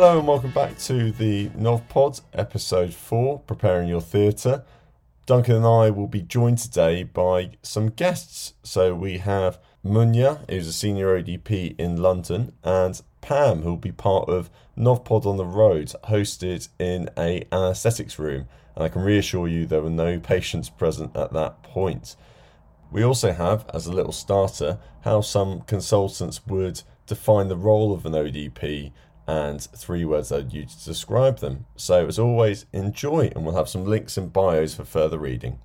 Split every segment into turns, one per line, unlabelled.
Hello and welcome back to the NovPod, episode 4, Preparing Your Theatre. Duncan and I will be joined today by some guests. So we have Munya, who's a senior ODP in London, and Pam, who will be part of NovPod on the Road, hosted in a anaesthetics room. And I can reassure you there were no patients present at that point. We also have, as a little starter, how some consultants would define the role of an ODP and three words use to describe them. So, as always, enjoy, and we'll have some links and bios for further reading.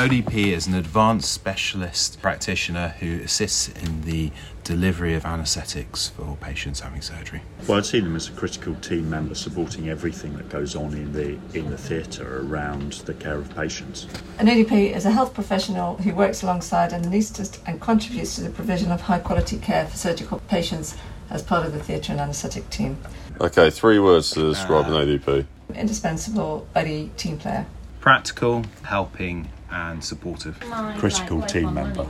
ODP is an advanced specialist practitioner who assists in the delivery of anaesthetics for patients having surgery.
Well, I'd see them as a critical team member supporting everything that goes on in the in the theatre around the care of patients.
An ODP is a health professional who works alongside an anaesthetist and contributes to the provision of high quality care for surgical patients as part of the theatre and anaesthetic team.
Okay, three words to describe uh, an ODP.
Indispensable buddy team player.
Practical, helping, and supportive.
Critical team member.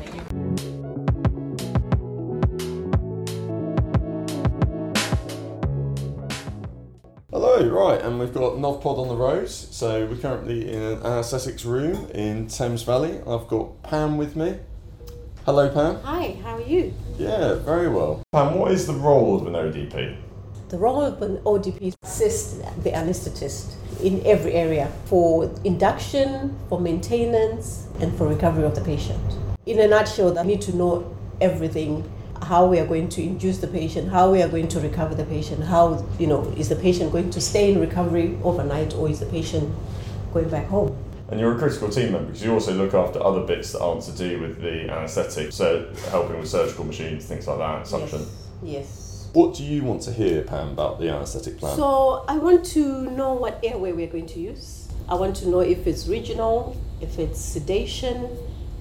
Hello, right, and we've got NovPod on the road. So we're currently in an anaesthetics room in Thames Valley. I've got Pam with me. Hello, Pam.
Hi, how are you?
Yeah, very well. Pam, what is the role of an ODP?
The role of an ODP assists the anesthetist in every area for induction, for maintenance, and for recovery of the patient. In a nutshell, they need to know everything how we are going to induce the patient, how we are going to recover the patient, how, you know, is the patient going to stay in recovery overnight or is the patient going back home?
And you're a critical team member because you also look after other bits that aren't to do with the anaesthetic, so helping with surgical machines, things like that, suction.
Yes. yes.
What do you want to hear, Pam, about the anaesthetic plan?
So I want to know what airway we're going to use. I want to know if it's regional, if it's sedation,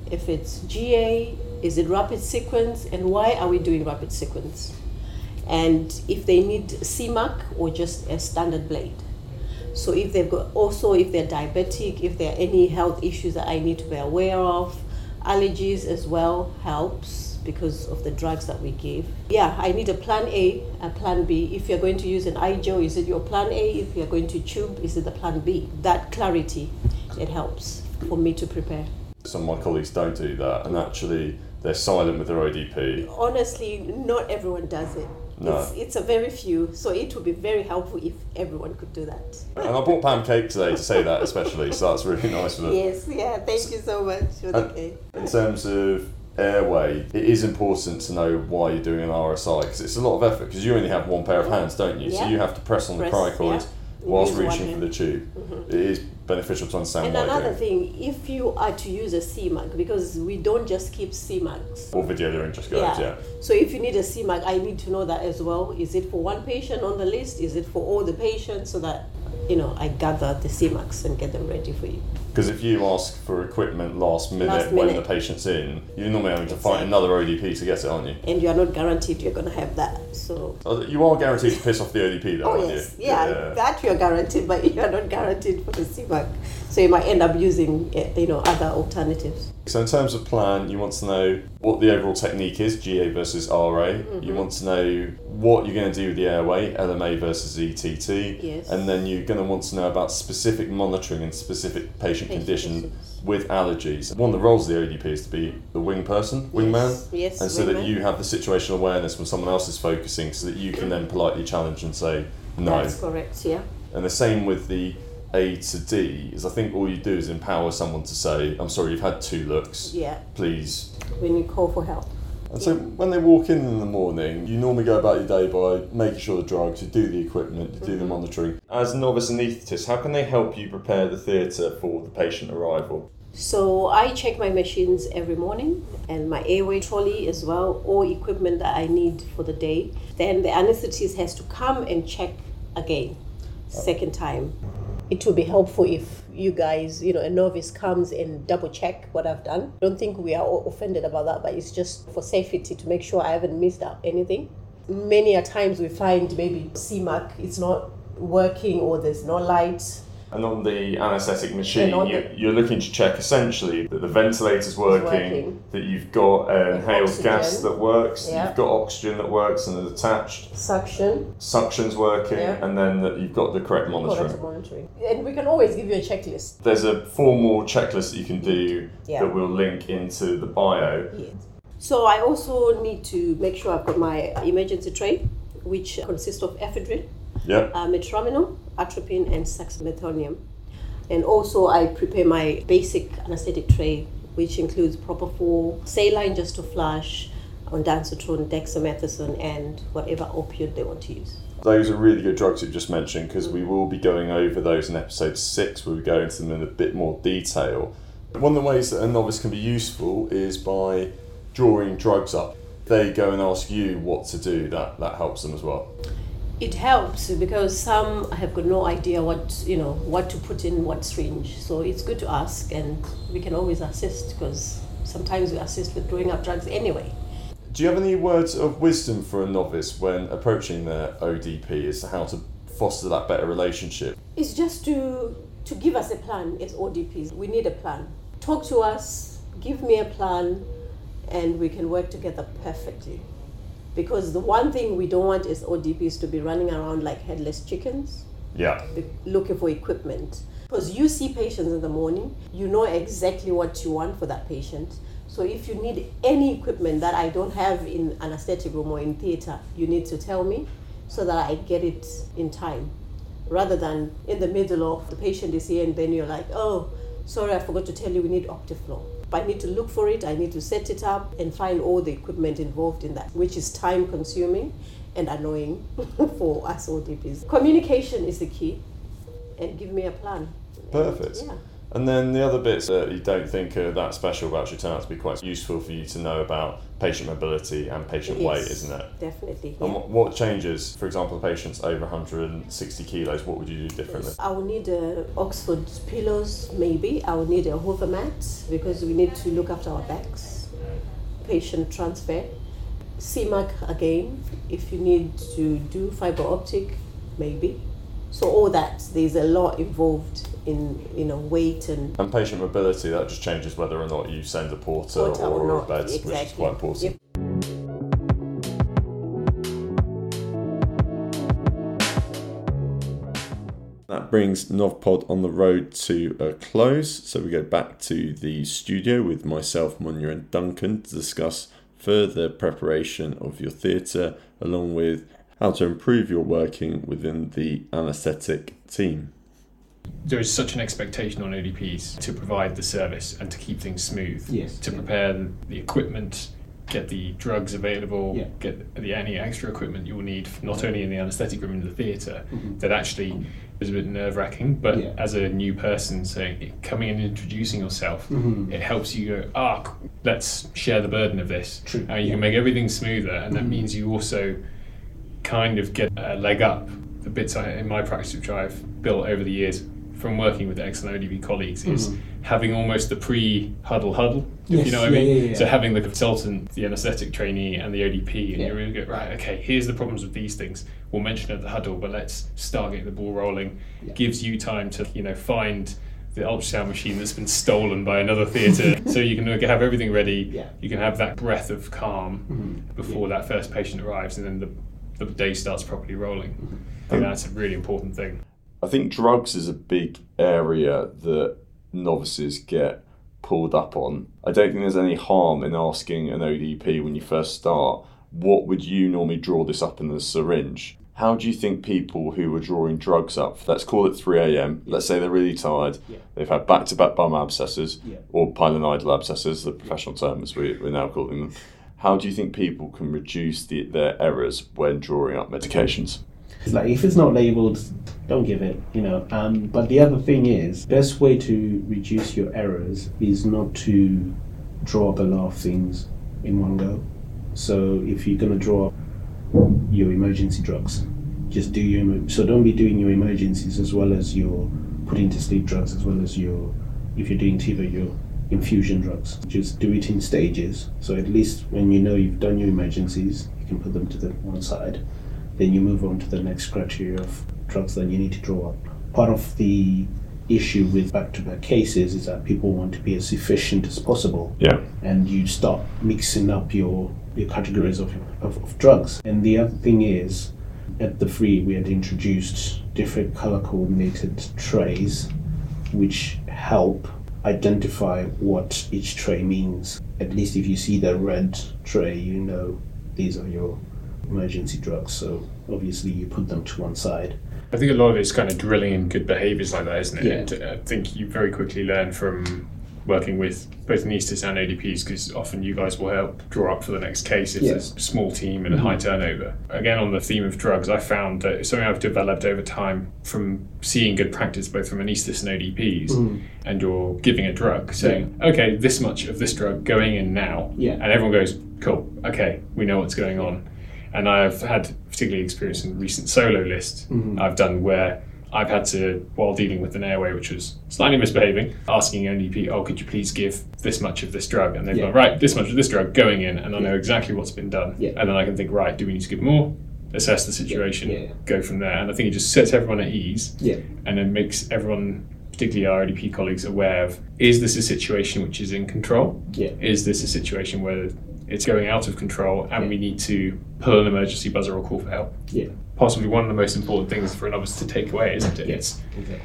if it's GA, is it rapid sequence, and why are we doing rapid sequence? And if they need CMAC or just a standard blade. So if they've got also if they're diabetic, if there are any health issues that I need to be aware of, allergies as well helps because of the drugs that we give. Yeah, I need a plan A, a plan B. If you're going to use an IGEL, is it your plan A? If you're going to tube, is it the plan B? That clarity, it helps for me to prepare.
Some of my colleagues don't do that, and actually they're silent with their ODP.
Honestly, not everyone does it.
No.
It's, it's a very few, so it would be very helpful if everyone could do that.
And I bought Pam cake today to say that, especially, so that's really nice of them.
Yes, yeah, thank you so much for the
And
cake.
In terms of airway, it is important to know why you're doing an RSI because it's a lot of effort because you only have one pair of mm-hmm. hands, don't you? So you have to press on the
Press,
cricoid
yeah.
whilst reaching for the tube. Mm-hmm. It is beneficial to understand
And another thing, if you are to use a CMAC, because we don't just keep CMACs.
What video in just goes, yeah.
So if you need a CMAC, I need to know that as well. Is it for one patient on the list? Is it for all the patients? So that you know, I gather the CMACs and get them ready for you.
Because if you ask for equipment last minute,
Last
when the patient's in, you're normally having to
Exactly.
another ODP to get it, aren't you?
And you are not guaranteed you're gonna have that. So
Oh, You are guaranteed to piss off the ODP though,
Oh
aren't
yes,
you?
yeah, that you're guaranteed, but you're not guaranteed for the CMAC. So you might end up using, you know, other alternatives.
So in terms of plan, you want to know what the overall technique is, GA versus RA.
Mm-hmm.
You want to know what you're going to do with the airway, LMA versus ETT.
Yes.
And then you're going to want to know about specific monitoring and specific patient,
Patient
condition
conditions.
with allergies. One of the roles of the ODP is to be the wing person, wingman.
Yes, yes,
And so that you have the situational awareness when someone else is focusing so that you can then politely challenge and say, no.
That's correct. Yeah.
And the same with the A to D is I think all you do is empower someone to say, I'm sorry, you've had two looks.
Yeah.
Please.
When you call for help.
And so when they walk in in the morning, you normally go about your day by making sure the drugs, you do the equipment, you do the mm-hmm. monitoring. As novice anaesthetists, how can they help you prepare the theatre for the patient arrival?
So I check my machines every morning and my airway trolley as well, all equipment that I need for the day. Then the anesthetist has to come and check again, uh, second time. It will be helpful if you guys, you know, a novice comes and double check what I've done. Don't think we are offended about that, but it's just for safety to make sure I haven't missed out anything. Many a times we find maybe CMAC it's not working or there's no light
And on the anaesthetic machine, you, you're looking to check essentially that the ventilator's working,
working.
that you've got um, an inhaled
oxygen.
gas that works,
Yeah.
you've got oxygen that works and is attached,
Suction,
suction's working,
Yeah.
and then that you've got the correct monitoring.
monitoring. And we can always give you a checklist.
There's a formal checklist that you can do that will link into the bio.
So I also need to make sure I've got my emergency tray, which consists of ephedrine,
Yeah.
uh, atropine, and suxamethonium. And also I prepare my basic anesthetic tray, which includes propofol, saline just to flush, ondansetron, dexamethasone, and whatever opioid they want to use.
Those are really good drugs you've just mentioned because we will be going over those in episode six where we go into them in a bit more detail. One of the ways that a novice can be useful is by drawing drugs up. They go and ask you what to do, that, that helps them as well.
It helps because some have got no idea what you know what to put in what syringe. So it's good to ask, and we can always assist because sometimes we assist with drawing up drugs anyway.
Do you have any words of wisdom for a novice when approaching their ODP as to how to foster that better relationship?
It's just to to give us a plan as ODPs. We need a plan. Talk to us, give me a plan, and we can work together perfectly. Because the one thing we don't want is ODPs to be running around like headless chickens.
Yeah.
looking for equipment. Because you see patients in the morning, you know exactly what you want for that patient. So if you need any equipment that I don't have in an anesthetic room or in theater, you need to tell me so that I get it in time. Rather than in the middle of the patient is here and then you're like, oh, sorry, I forgot to tell you we need Optiflow. But I need to look for it, I need to set it up and find all the equipment involved in that, which is time consuming and annoying for us ODPs. Communication is the key and give me a plan.
Perfect.
Yeah.
And then the other bits that you don't think are that special but actually turn out to be quite useful for you to know about patient mobility and patient weight,
Yes,
isn't it?
Definitely.
And what, what changes, for example, patients over 160 kilos, what would you do differently?
I will need uh, Oxford pillows, maybe. I will need a hover mat because we need to look after our backs. Patient transfer. CMAC again, if you need to do fiber optic, maybe. So all that, there's a lot involved in you know weight and
And patient mobility, that just changes whether or not you send a porter,
Porter or
or, a bed, which is quite important.
Yep.
That brings NovPod on the road to a close. So we go back to the studio with myself, Munya, and Duncan to discuss further preparation of your theatre, along with how to improve your working within the anaesthetic team.
There is such an expectation on ODPs to provide the service and to keep things smooth.
Yes.
To prepare the, equipment, get the drugs available,
Yeah.
get the, any extra equipment you will need, not only in the anaesthetic room in the theatre, that actually is a bit nerve wracking, but
Yeah.
as a new person, saying coming and introducing yourself,
Mhm.
it helps you go, ah, let's share the burden of this.
True,
And you
yeah.
can make everything smoother, and that
Mhm.
means you also kind of get a leg up. The bits I, in my practice which I've built over the years from working with excellent ODP colleagues is
Mhm.
having almost the pre-huddle huddle, if
Yes,
you know what I mean.
yeah, yeah.
So having the consultant, the anaesthetic trainee, and the ODP, and
Yeah.
you really go right. Okay, here's the problems with these things. We'll mention at the huddle, but let's start getting the ball rolling.
Yeah.
Gives you time to you know find the ultrasound machine that's been stolen by another theatre, so you can have everything ready.
Yeah.
You can have that breath of calm
Mhm.
before that first patient arrives, and then the the day starts properly rolling.
Mm-hmm.
I think that's a really important thing.
I think drugs is a big area that novices get pulled up on. I don't think there's any harm in asking an ODP when you first start, what would you normally draw this up in the syringe? How do you think people who are drawing drugs up, let's call it 3 a.m., let's say they're really tired,
Yeah.
they've had back to back bum abscesses,
Yeah.
or pilonidal abscesses, the professional term as we, we're now calling them. How do you think people can reduce the, their errors when drawing up medications?
It's like if it's not labeled, don't give it, you know. Um, but the other thing is, the best way to reduce your errors is not to draw up a lot of things in one go. So if you're gonna draw up your emergency drugs, just do your so don't be doing your emergencies as well as your putting to sleep drugs as well as your if you're doing TIVA your infusion drugs. Just do it in stages. So at least when you know you've done your emergencies, you can put them to the one side then you move on to the next criteria of drugs that you need to draw up part of the issue with back-to-back cases is that people want to be as efficient as possible
Yeah.
and you start mixing up your, your categories of, of, of drugs. And the other thing is, at the free, we had introduced different color coordinated trays which help identify what each tray means. At least if you see the red tray, you know these are your emergency drugs. So obviously you put them to one side.
I think a lot of it's kind of drilling in good behaviours like that, isn't it?
Yeah.
And uh, I think you very quickly learn from working with both anaesthetists and ODPs because often you guys will help draw up for the next case if
Yeah.
there's a small team and a high mm-hmm. turnover. Again, on the theme of drugs, I found that something I've developed over time from seeing good practice both from anaesthetists and ODPs. Mm. And you're giving a drug, saying, okay, this much of this drug going in now.
Yeah.
And everyone goes, cool, okay, we know what's going on. And I've had particularly experience in recent solo lists mm-hmm. I've done where I've had to, while dealing with an airway which was slightly misbehaving, asking NDP, oh, could you please give this much of this drug? And they've
Yeah.
gone, right, this much of this drug going in, and I know exactly what's been done.
Yeah.
And then I can think, right, do we need to give more? Assess the situation, go from there. And I think it just sets everyone at ease
Yeah.
and then makes everyone, particularly our ODP colleagues, aware of is this a situation which is in control?
Yeah.
Is this a situation where it's going out of control and we need to pull an emergency buzzer or call for help?
Yeah.
Possibly one of the most important things for a novice to take away, isn't it?
Yeah. Exactly.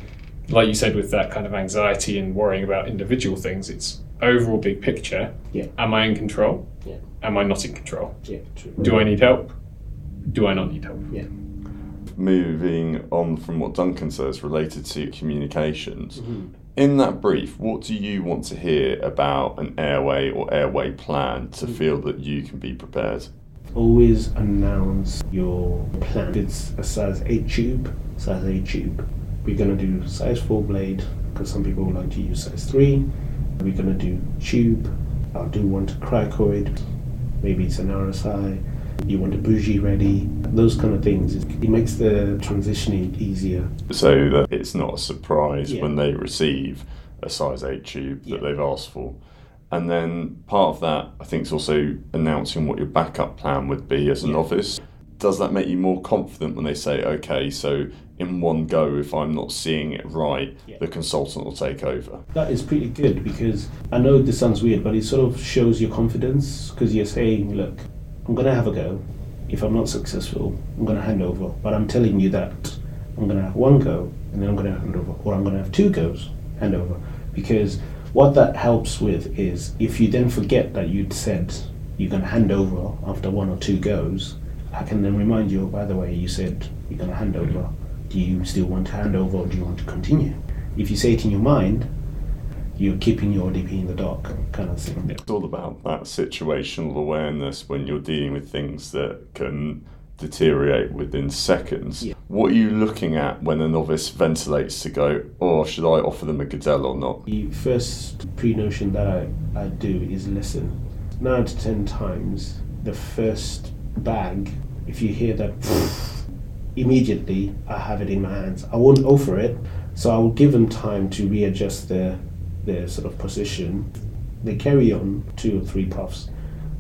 like you said with that kind of anxiety and worrying about individual things, it's overall big picture.
Yeah.
Am I in control?
Yeah.
Am I not in control?
Yeah. True.
Do I need help? Do I not need help?
Yeah.
Moving on from what Duncan says related to communications.
Mm-hmm.
In that brief, what do you want to hear about an airway or airway plan to
Mm.
feel that you can be prepared?
Always announce your plan. If it's a size 8 tube, size 8 tube. We're going to do size 4 blade because some people like to use size 3. We're going to do tube. I'll do one to cricoid. Maybe it's an RSI. You want a bougie ready. Those kind of things. It makes the transitioning easier.
So that it's not a surprise
Yeah.
when they receive a size 8 tube that
Yeah.
they've asked for. And then part of that, I think, is also announcing what your backup plan would be as a
Yeah.
novice. Does that make you more confident when they say, okay, so in one go, if I'm not seeing it right,
Yeah.
the consultant will take over?
That is pretty good because I know this sounds weird, but it sort of shows your confidence because you're saying, look, I'm going to have a go. If I'm not successful, I'm going to hand over. But I'm telling you that I'm going to have one go and then I'm going to hand over, or I'm going to have two goes, hand over. Because what that helps with is if you then forget that you'd said you're going to hand over after one or two goes, I can then remind you, oh, by the way, you said you're going to hand mm. over. Do you still want to hand over or do you want to continue? If you say it in your mind, you're keeping your DP in the dark, kind of thing.
It's all about that situational awareness when you're dealing with things that can deteriorate within seconds.
Yeah.
What are you looking at when a novice ventilates to go, oh, should I offer them a Guedel or not?
The first pre notion that I, I do is listen. Nine to ten times, the first bag, if you hear that, immediately I have it in my hands. I won't offer it, so I will give them time to readjust their, their sort of position. They carry on two or three puffs,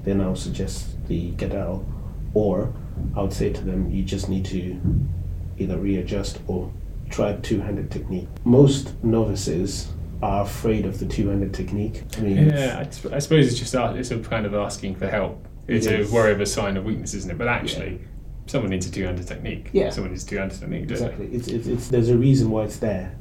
then I'll suggest the Guedel, or I would say to them, you just need to either readjust or try a two-handed technique. Most novices are afraid of the two-handed technique. I mean,
Yeah, I, I suppose it's just it's a kind of asking for help. It's
Yes.
a worry of a sign of weakness, isn't it? But actually, someone needs a two-handed technique.
Yeah.
Someone needs a two-handed technique,
exactly. It's, it's, it's there's a reason why it's there.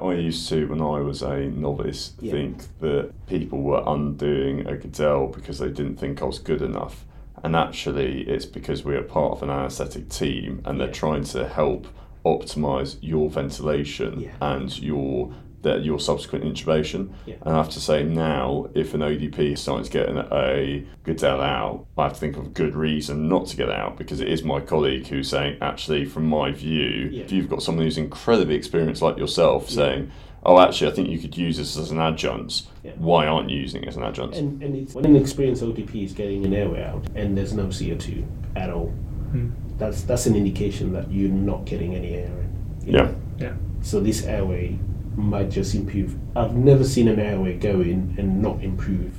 I used to, when I was a novice,
Yeah.
think that people were undoing a Guedel because they didn't think I was good enough. And actually, it's because we are part of an anaesthetic team and they're
Yeah.
trying to help optimize your ventilation
Yeah.
and your that your subsequent intubation.
Yeah.
And I have to say now, if an ODP is starting to get an, a Guedel out, I have to think of a good reason not to get it out because it is my colleague who's saying, actually, from my view,
Yeah.
if you've got someone who's incredibly experienced like yourself saying, oh, actually, I think you could use this as an adjunct,
Yeah.
why aren't you using it as an adjunct?
And, and it's, when an experienced ODP is getting an airway out and there's no CO2 at all, hmm. that's that's an indication that you're not getting any air in.
yeah.
know?
Yeah.
So this airway might just improve. I've never seen an airway go in and not improve.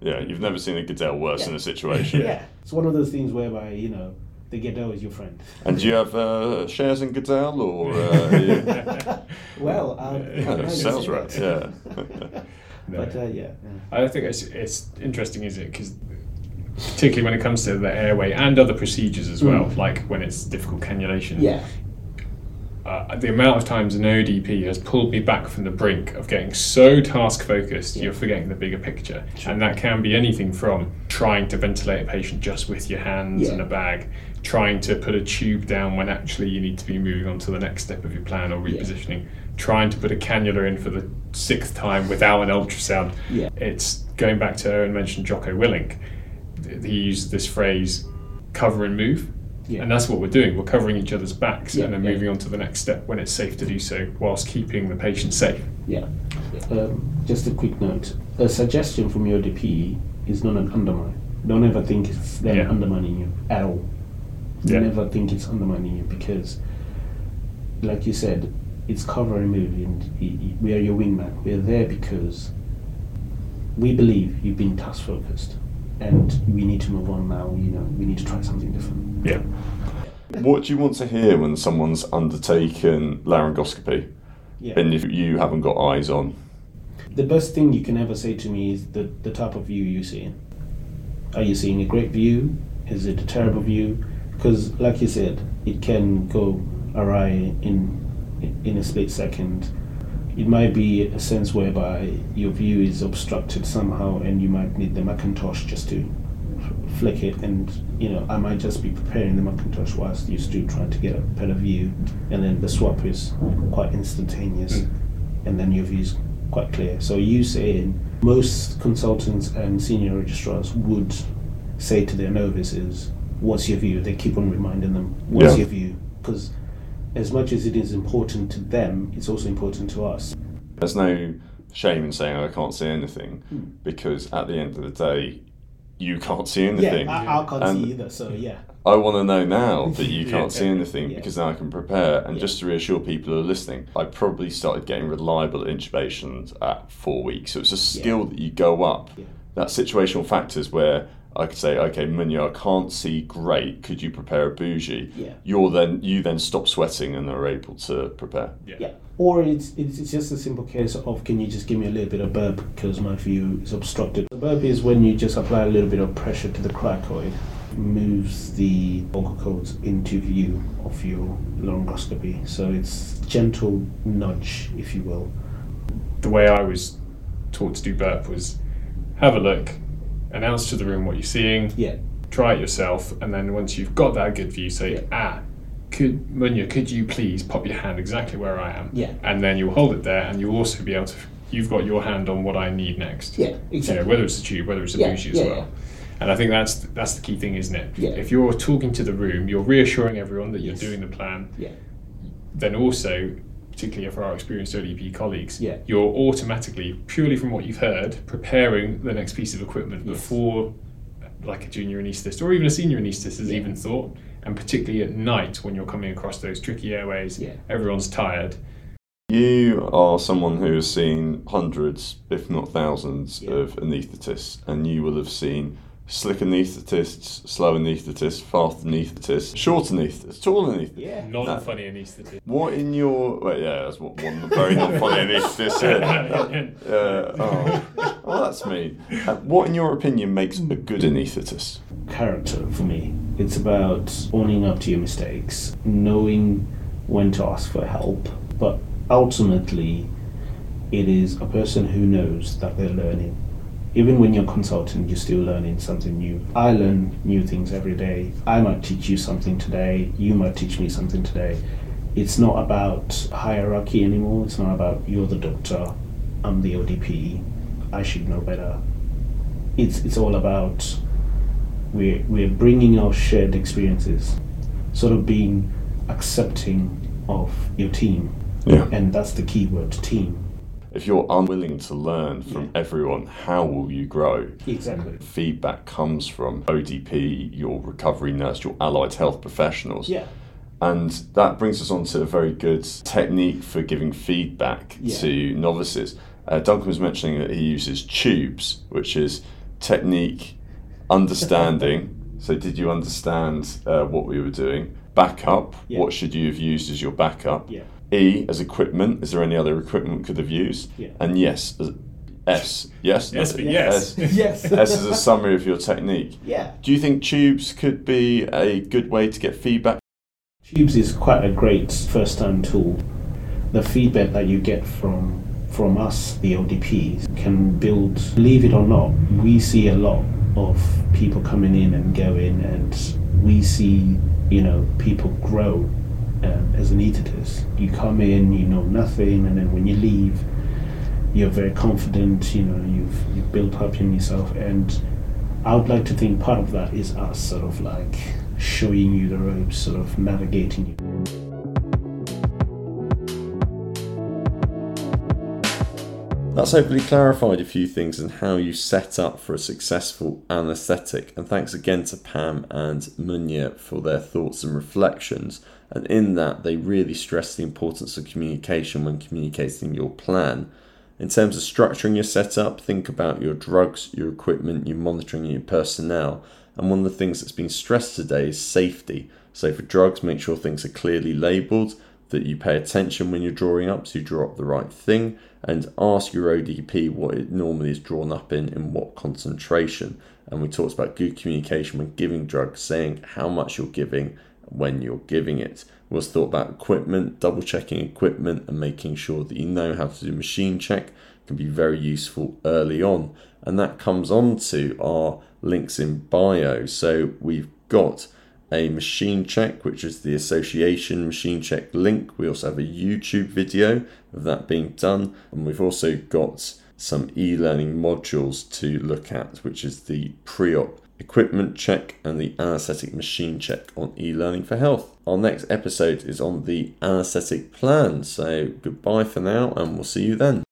Yeah, you've never seen a Guedel worse
Yeah.
a situation.
Yeah. It's one of those things whereby, you know, the Guedel is your friend.
And do you have uh, shares in Guedel or uh, you-
Well, um,
uh, sales reps? Yeah.
But uh, yeah,
I think it's it's interesting, is it? Because particularly when it comes to the airway and other procedures as well, like when it's difficult cannulation.
yeah,
Uh, the amount of times an ODP has pulled me back from the brink of getting so task focused, you're forgetting the bigger picture, and that can be anything from trying to ventilate a patient just with your hands
Yeah.
and a bag, trying to put a tube down when actually you need to be moving on to the next step of your plan or
Yeah.
repositioning, trying to put a cannula in for the sixth time without an ultrasound.
Yeah.
It's going back to Eoin mentioned Jocko Willink. He used this phrase, cover and move.
Yeah.
And that's what we're doing. We're covering each other's backs
Yeah,
and then
yeah.
moving on to the next step when it's safe to do so, whilst keeping the patient safe.
yeah. Um, just a quick note: a suggestion from your DP is not an undermine. Don't ever think it's them undermining you at all. Never think it's undermining you because, like you said, it's cover and move, and we are your wingman. We are there because we believe you've been task focused, and we need to move on now. You know, we need to try something different.
Yeah.
What do you want to hear when someone's undertaken laryngoscopy
Yeah.
and if you haven't got eyes on?
The best thing you can ever say to me is the, the type of view you're seeing. Are you seeing a great view? Is it a terrible view? Because, like you said, it can go awry in in a split second. It might be a sense whereby your view is obstructed somehow, and you might need the Macintosh just to f- flick it. And you know, I might just be preparing the Macintosh whilst you still trying to get a better view, and then the swap is quite instantaneous, hmm. and then your view is quite clear. So you saying most consultants and senior registrars would say to their novices, "What's your view?" They keep on reminding them, "What's
Yeah.
your view?" Because as much as it is important to them, it's also important to us.
There's no shame in saying I can't see anything
Hmm.
because at the end of the day, you can't see anything.
Yeah, I, I can't
And
see either. So yeah,
I want to know now that you can't see anything
Yeah.
because now I can prepare. And
Yeah.
just to reassure people who are listening, I probably started getting reliable intubations at four weeks. So it's a skill that you go up.
Yeah.
That situational factors where I could say, okay, Munya, I can't see great. Could you prepare a bougie?
Yeah.
You're then you then stop sweating and are able to prepare.
yeah. Or it's, it's it's just a simple case of can you just give me a little bit of burp because my view is obstructed. The burp is when you just apply a little bit of pressure to the cricoid, moves the vocal cords into view of your laryngoscopy. So it's gentle nudge, if you will.
The way I was taught to do burp was have a look, announce to the room what you're seeing,
Yeah,
try it yourself, and then once you've got that good view, say,
Yeah.
ah, could Munya, could you please pop your hand exactly where I am?
Yeah.
And then you'll hold it there, and you'll also be able to. You've got your hand on what I need next.
yeah,
You know,
exactly.
whether it's a tube, whether it's a
Yeah,
bougie as
yeah,
well.
yeah.
And I think that's that's the key thing, isn't it?
Yeah.
If you're talking to the room, you're reassuring everyone that you're
Yes.
doing the plan.
Yeah.
Then also, particularly for our experienced ODP colleagues,
Yeah.
you're automatically, purely from what you've heard, preparing the next piece of equipment
Yes.
before, like a junior anaesthetist or even a senior anaesthetist has
Yeah.
even thought. And particularly at night when you're coming across those tricky airways,
Yeah.
everyone's tired.
You are someone who has seen hundreds, if not thousands,
Yeah.
of anaesthetists, and you will have seen slick anaesthetists, slow anaesthetists, fast anaesthetists, short anaesthetists, tall anaesthetists.
Yeah.
Non
No.
funny anaesthetist.
What in your well, yeah, that's what one very not funny anaesthetist said. Uh, oh, well, that's me. Uh, what, in your opinion, makes a good anaesthetist?
character for me. It's about owning up to your mistakes, knowing when to ask for help, but ultimately, it is a person who knows that they're learning. Even when you're consulting, you're still learning something new. I learn new things every day. I might teach you something today, you might teach me something today. It's not about hierarchy anymore, it's not about you're the doctor, I'm the ODP, I should know better. It's, it's all about we're, we're bringing our shared experiences, sort of being accepting of your team.
Yeah.
And that's the key word team.
If you're unwilling to learn from everyone, how will you grow?
Exactly.
Feedback comes from ODP, your recovery nurse, your allied health professionals.
Yeah.
And that brings us on to a very good technique for giving feedback
Yeah.
to novices. Uh, Duncan was mentioning that he uses tubes, which is technique, understanding, So, did you understand uh, what we were doing? Backup.
Yeah.
What should you have used as your backup?
Yeah.
E as equipment. Is there any other equipment we could have used?
Yeah.
And yes, as- S. Yes.
Yes,
S.
yes.
yes.
S is a summary of your technique.
yeah.
Do you think tubes could be a good way to get feedback?
Tubes is quite a great first time tool. The feedback that you get from from us, the ODPs, can build, believe it or not, we see a lot of people coming in and going and we see, you know, people grow um, as anaesthetist. You come in, you know nothing, and then when you leave, you're very confident, you know, you've, you've built up in yourself. And I would like to think part of that is us sort of like showing you the ropes, sort of navigating you.
That's hopefully clarified a few things and how you set up for a successful anaesthetic. And thanks again to Pam and Munya for their thoughts and reflections. And in that, they really stress the importance of communication when communicating your plan. In terms of structuring your setup, think about your drugs, your equipment, your monitoring, your personnel. And one of the things that's been stressed today is safety. So, for drugs, make sure things are clearly labelled, that you pay attention when you're drawing up so you draw up the right thing, and ask your ODP what it normally is drawn up in, in what concentration. And we talked about good communication when giving drugs, saying how much you're giving when you're giving it. We also thought about equipment, double checking equipment, and making sure that you know how to do machine check can be very useful early on. And that comes on to our links in bio. So we've got a machine check, which is the association machine check link. We also have a YouTube video of that being done. And we've also got some e learning modules to look at, which is the pre op equipment check and the anaesthetic machine check on e learning for health. Our next episode is on the anaesthetic plan. So goodbye for now, and we'll see you then.